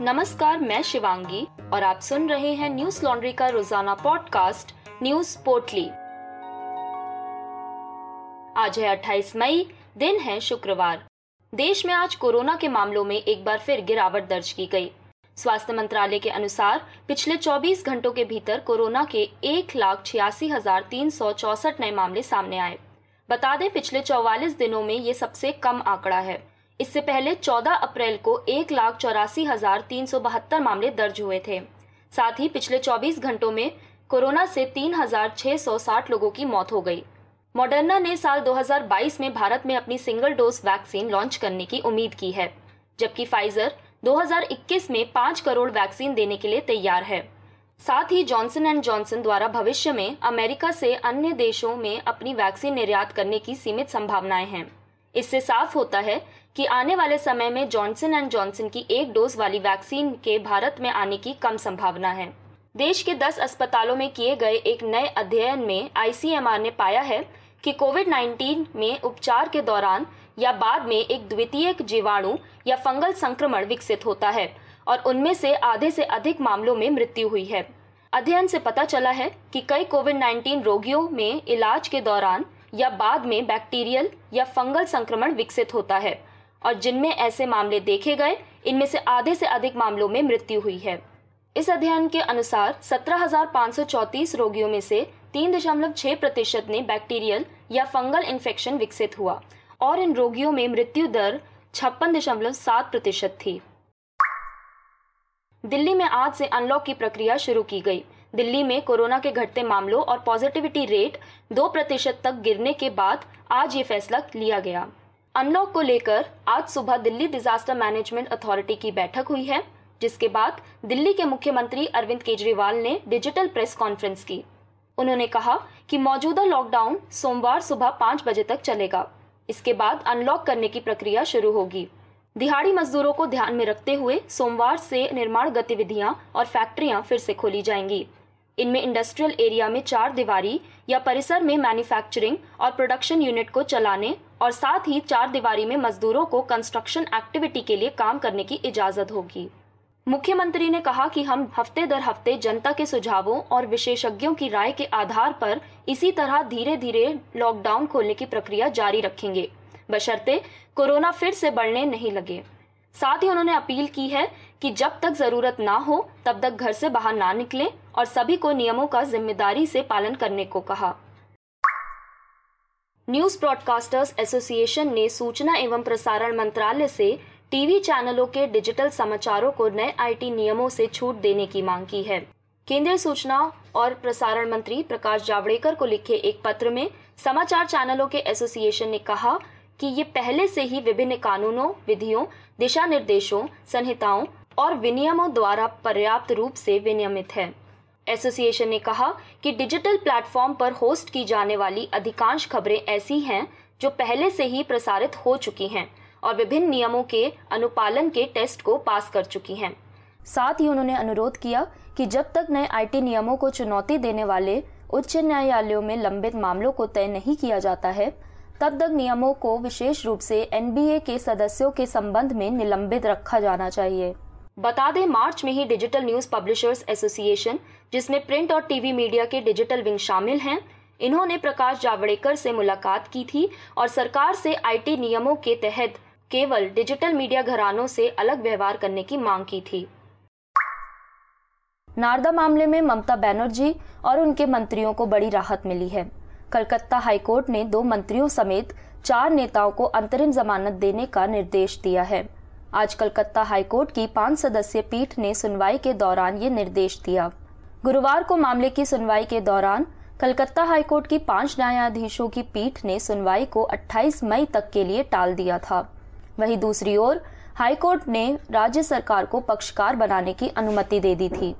नमस्कार, मैं शिवांगी और आप सुन रहे हैं न्यूज़ लॉन्ड्री का रोज़ाना पॉडकास्ट, न्यूज़ पोर्टली। आज है 28 मई, दिन है शुक्रवार। देश में आज कोरोना के मामलों में एक बार फिर गिरावट दर्ज की गई। स्वास्थ्य मंत्रालय के अनुसार, पिछले 24 घंटों के भीतर कोरोना के एक लाख छियासी हज़ार तीन सौ चौसठ नए मामले सामने आए। बता दें, पिछले 44 दिनों में ये सबसे कम आंकड़ा है। इससे पहले 14 अप्रैल को एक लाख चौरासी हज़ार तीन सौ बहत्तर मामले दर्ज हुए थे। साथ ही पिछले 24 घंटों में कोरोना से तीन हज़ार छह सौ साठ लोगों की मौत हो गई। मॉडर्ना ने साल 2022 में भारत में अपनी सिंगल डोज वैक्सीन लॉन्च करने की उम्मीद की है, जबकि फाइजर 2021 में पाँच करोड़ वैक्सीन देने के लिए तैयार है। साथ ही जॉनसन एंड जॉनसन द्वारा भविष्य में अमेरिका से अन्य देशों में अपनी वैक्सीन निर्यात करने की सीमित संभावनाएँ हैं। इससे साफ़ होता है कि आने वाले समय में जॉनसन एंड जॉनसन की एक डोज वाली वैक्सीन के भारत में आने की कम संभावना है। देश के 10 अस्पतालों में किए गए एक नए अध्ययन में आईसीएमआर ने पाया है कि कोविड 19 में उपचार के दौरान या बाद में एक द्वितीय जीवाणु या फंगल संक्रमण विकसित होता है और उनमें से आधे से अधिक मामलों में मृत्यु हुई है। अध्ययन से पता चला है कि कई कोविड 19 रोगियों में इलाज के दौरान या बाद में बैक्टीरियल या फंगल संक्रमण विकसित होता है। और जिनमें ऐसे मामले देखे गए इनमें से आधे से अधिक मामलों में मृत्यु हुई है। इस अध्ययन के अनुसार 17,534 रोगियों में से 3.6 प्रतिशत ने बैक्टीरियल या फंगल इन्फेक्शन विकसित हुआ और इन रोगियों में मृत्यु दर छप्पन प्रतिशत थी। दिल्ली में आज से अनलॉक की प्रक्रिया शुरू की गई। दिल्ली में कोरोना के घटते मामलों और पॉजिटिविटी रेट दो प्रतिशत तक गिरने के बाद आज ये फैसला लिया गया। अनलॉक को लेकर आज सुबह दिल्ली डिजास्टर मैनेजमेंट अथॉरिटी की बैठक हुई है, जिसके बाद दिल्ली के मुख्यमंत्री अरविंद केजरीवाल ने डिजिटल प्रेस कॉन्फ्रेंस की। उन्होंने कहा कि मौजूदा लॉकडाउन सोमवार सुबह पाँच बजे तक चलेगा। इसके बाद अनलॉक करने की प्रक्रिया शुरू होगी। दिहाड़ी मजदूरों को ध्यान में रखते हुए सोमवार से निर्माण गतिविधियाँ और फैक्ट्रियाँ फिर से खोली जाएँगी। इनमें इंडस्ट्रियल एरिया में चार दीवारी या परिसर में मैन्युफैक्चरिंग और प्रोडक्शन यूनिट को चलाने और साथ ही चार दीवारी में मजदूरों को कंस्ट्रक्शन एक्टिविटी के लिए काम करने की इजाज़त होगी। मुख्यमंत्री ने कहा कि हम हफ़्ते दर हफ़्ते जनता के सुझावों और विशेषज्ञों की राय के आधार पर इसी तरह धीरे धीरे लॉकडाउन खोलने की प्रक्रिया जारी रखेंगे। बशर्ते कोरोना फिर से बढ़ने नहीं लगे। साथ ही उन्होंने अपील की है कि जब तक ज़रूरत ना हो, तब तक घर से बाहर ना निकलें और सभी को नियमों का ज़िम्मेदारी से पालन करने को कहा। न्यूज़ ब्रॉडकास्टर्स एसोसिएशन ने सूचना एवं प्रसारण मंत्रालय से टीवी चैनलों के डिजिटल समाचारों को नए आईटी नियमों से छूट देने की मांग की है। केंद्रीय सूचना और प्रसारण मंत्री प्रकाश जावड़ेकर को लिखे एक पत्र में समाचार चैनलों के एसोसिएशन ने कहा कि ये पहले से ही विभिन्न कानूनों, विधियों, दिशा निर्देशों, संहिताओं और विनियमों द्वारा पर्याप्त रूप से विनियमित है। एसोसिएशन ने कहा कि डिजिटल प्लेटफॉर्म पर होस्ट की जाने वाली अधिकांश खबरें ऐसी हैं जो पहले से ही प्रसारित हो चुकी हैं और विभिन्न नियमों के अनुपालन के टेस्ट को पास कर चुकी हैं। साथ ही उन्होंने अनुरोध किया कि जब तक नए आईटी नियमों को चुनौती देने वाले उच्च न्यायालयों में लंबित मामलों को तय नहीं किया जाता है, तब तक नियमों को विशेष रूप से एनबीए के सदस्यों के संबंध में निलंबित रखा जाना चाहिए। बता दें, मार्च में ही डिजिटल न्यूज़ पब्लिशर्स एसोसिएशन, जिसमें प्रिंट और टीवी मीडिया के डिजिटल विंग शामिल हैं, इन्होंने प्रकाश जावड़ेकर से मुलाकात की थी और सरकार से आईटी नियमों के तहत केवल डिजिटल मीडिया घरानों से अलग व्यवहार करने की मांग की थी। नारदा मामले में ममता बनर्जी और उनके मंत्रियों को बड़ी राहत मिली है। कलकत्ता हाईकोर्ट ने दो मंत्रियों समेत चार नेताओं को अंतरिम जमानत देने का निर्देश दिया है। आज कलकत्ता हाईकोर्ट की पाँच सदस्यीय पीठ ने सुनवाई के दौरान ये निर्देश दिया। गुरुवार को मामले की सुनवाई के दौरान कलकत्ता हाईकोर्ट की पाँच न्यायाधीशों की पीठ ने सुनवाई को 28 मई तक के लिए टाल दिया था। वहीं दूसरी ओर हाईकोर्ट ने राज्य सरकार को पक्षकार बनाने की अनुमति दे दी थी।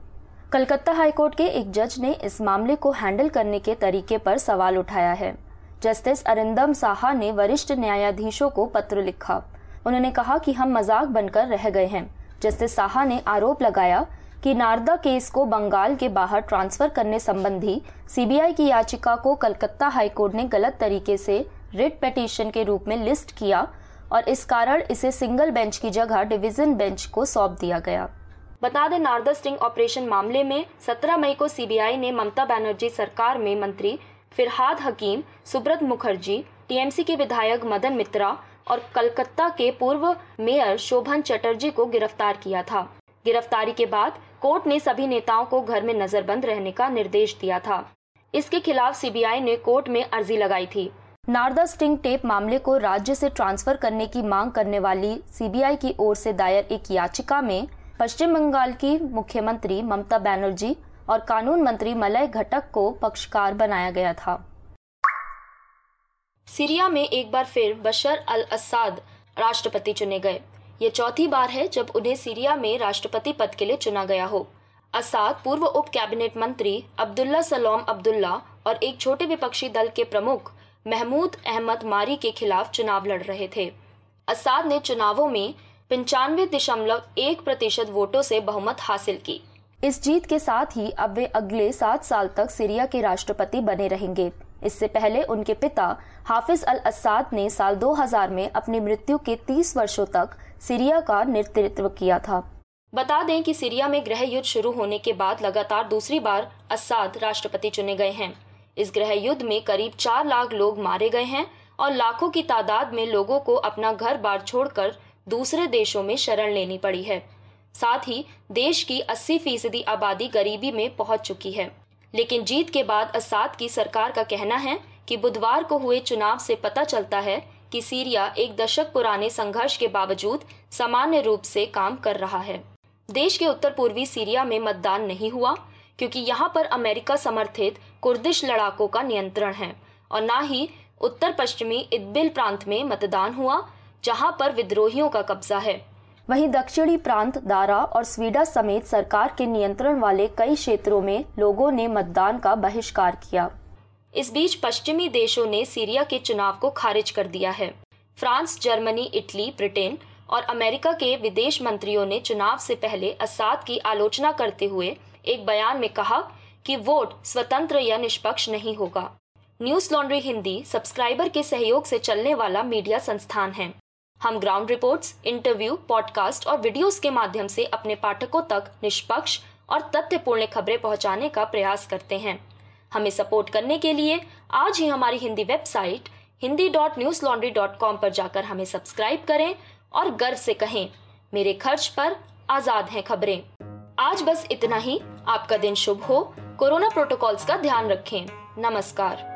कलकत्ता हाईकोर्ट के एक जज ने इस मामले को हैंडल करने के तरीके पर सवाल उठाया है। जस्टिस अरिंदम साहा ने वरिष्ठ न्यायाधीशों को पत्र लिखा। उन्होंने कहा कि हम मज़ाक बनकर रह गए हैं। जस्टिस साहा ने आरोप लगाया कि नारदा केस को बंगाल के बाहर ट्रांसफ़र करने संबंधी सीबीआई की याचिका को कलकत्ता हाईकोर्ट ने गलत तरीके से रिट पिटीशन के रूप में लिस्ट किया और इस कारण इसे सिंगल बेंच की जगह डिवीज़न बेंच को सौंप दिया गया। बता दें, नारदा स्टिंग ऑपरेशन मामले में 17 मई को सीबीआई ने ममता बनर्जी सरकार में मंत्री फिरहाद हकीम, सुब्रत मुखर्जी, टीएमसी के विधायक मदन मित्रा और कलकत्ता के पूर्व मेयर शोभन चटर्जी को गिरफ़्तार किया था। गिरफ्तारी के बाद कोर्ट ने सभी नेताओं को घर में नजरबंद रहने का निर्देश दिया था। इसके खिलाफ सीबीआई ने कोर्ट में अर्जी लगाई थी। नारदा स्टिंग टेप मामले को राज्य से ट्रांसफ़र करने की मांग करने वाली सीबीआई की ओर से दायर एक याचिका में पश्चिम बंगाल की मुख्यमंत्री ममता बनर्जी और कानून मंत्री मलय घटक को पक्षकार बनाया गया था। सीरिया में एक बार फिर बशर अल असाद राष्ट्रपति चुने गए। ये चौथी बार है जब उन्हें सीरिया में राष्ट्रपति पद के लिए चुना गया हो। असाद पूर्व उप कैबिनेट मंत्री अब्दुल्ला सलोम अब्दुल्ला और एक छोटे विपक्षी दल के प्रमुख महमूद अहमद मारी के खिलाफ चुनाव लड़ रहे थे। असाद ने चुनावों में पंचानवे दशमलव एक प्रतिशत वोटों से बहुमत हासिल की। इस जीत के साथ ही अब वे अगले सात साल तक सीरिया के राष्ट्रपति बने रहेंगे। इससे पहले उनके पिता हाफिज अल असाद ने साल 2000 में अपनी मृत्यु के 30 वर्षों तक सीरिया का नेतृत्व किया था। बता दें कि सीरिया में गृह युद्ध शुरू होने के बाद लगातार दूसरी बार असाद राष्ट्रपति चुने गए हैं। इस गृह युद्ध में करीब चार लाख लोग मारे गए हैं और लाखों की तादाद में लोगों को अपना घर बार छोड़कर दूसरे देशों में शरण लेनी पड़ी है। साथ ही देश की 80 फ़ीसदी आबादी गरीबी में पहुँच चुकी है। लेकिन जीत के बाद असाद की सरकार का कहना है कि बुधवार को हुए चुनाव से पता चलता है कि सीरिया एक दशक पुराने संघर्ष के बावजूद सामान्य रूप से काम कर रहा है। देश के उत्तर पूर्वी सीरिया में मतदान नहीं हुआ, क्योंकि यहाँ पर अमेरिका समर्थित कुर्दिश लड़ाकों का नियंत्रण है, और न ही उत्तर पश्चिमी इदबिल प्रांत में मतदान हुआ, जहाँ पर विद्रोहियों का कब्जा है। वहीं दक्षिणी प्रांत, दारा और स्वीडा समेत सरकार के नियंत्रण वाले कई क्षेत्रों में लोगों ने मतदान का बहिष्कार किया। इस बीच पश्चिमी देशों ने सीरिया के चुनाव को खारिज कर दिया है। फ्रांस, जर्मनी, इटली, ब्रिटेन और अमेरिका के विदेश मंत्रियों ने चुनाव से पहले असाद की आलोचना करते हुए एक बयान में कहा कि वोट स्वतंत्र या निष्पक्ष नहीं होगा। न्यूज़ लॉन्ड्री हिंदी, सब्सक्राइबर के सहयोग से चलने वाला मीडिया संस्थान है। हम ग्राउंड रिपोर्ट्स, इंटरव्यू पॉडकास्ट और वीडियोस के माध्यम से अपने पाठकों तक निष्पक्ष और तथ्यपूर्ण खबरें पहुँचाने का प्रयास करते हैं। हमें सपोर्ट करने के लिए आज ही हमारी Hindi website Hindi dot Newslaundry dot com पर जाकर हमें सब्सक्राइब करें और गर्व से कहें मेरे खर्च पर आज़ाद हैं खबरें। आज बस इतना ही। आपका दिन शुभ हो। कोरोना प्रोटोकॉल्स का ध्यान रखें। नमस्कार।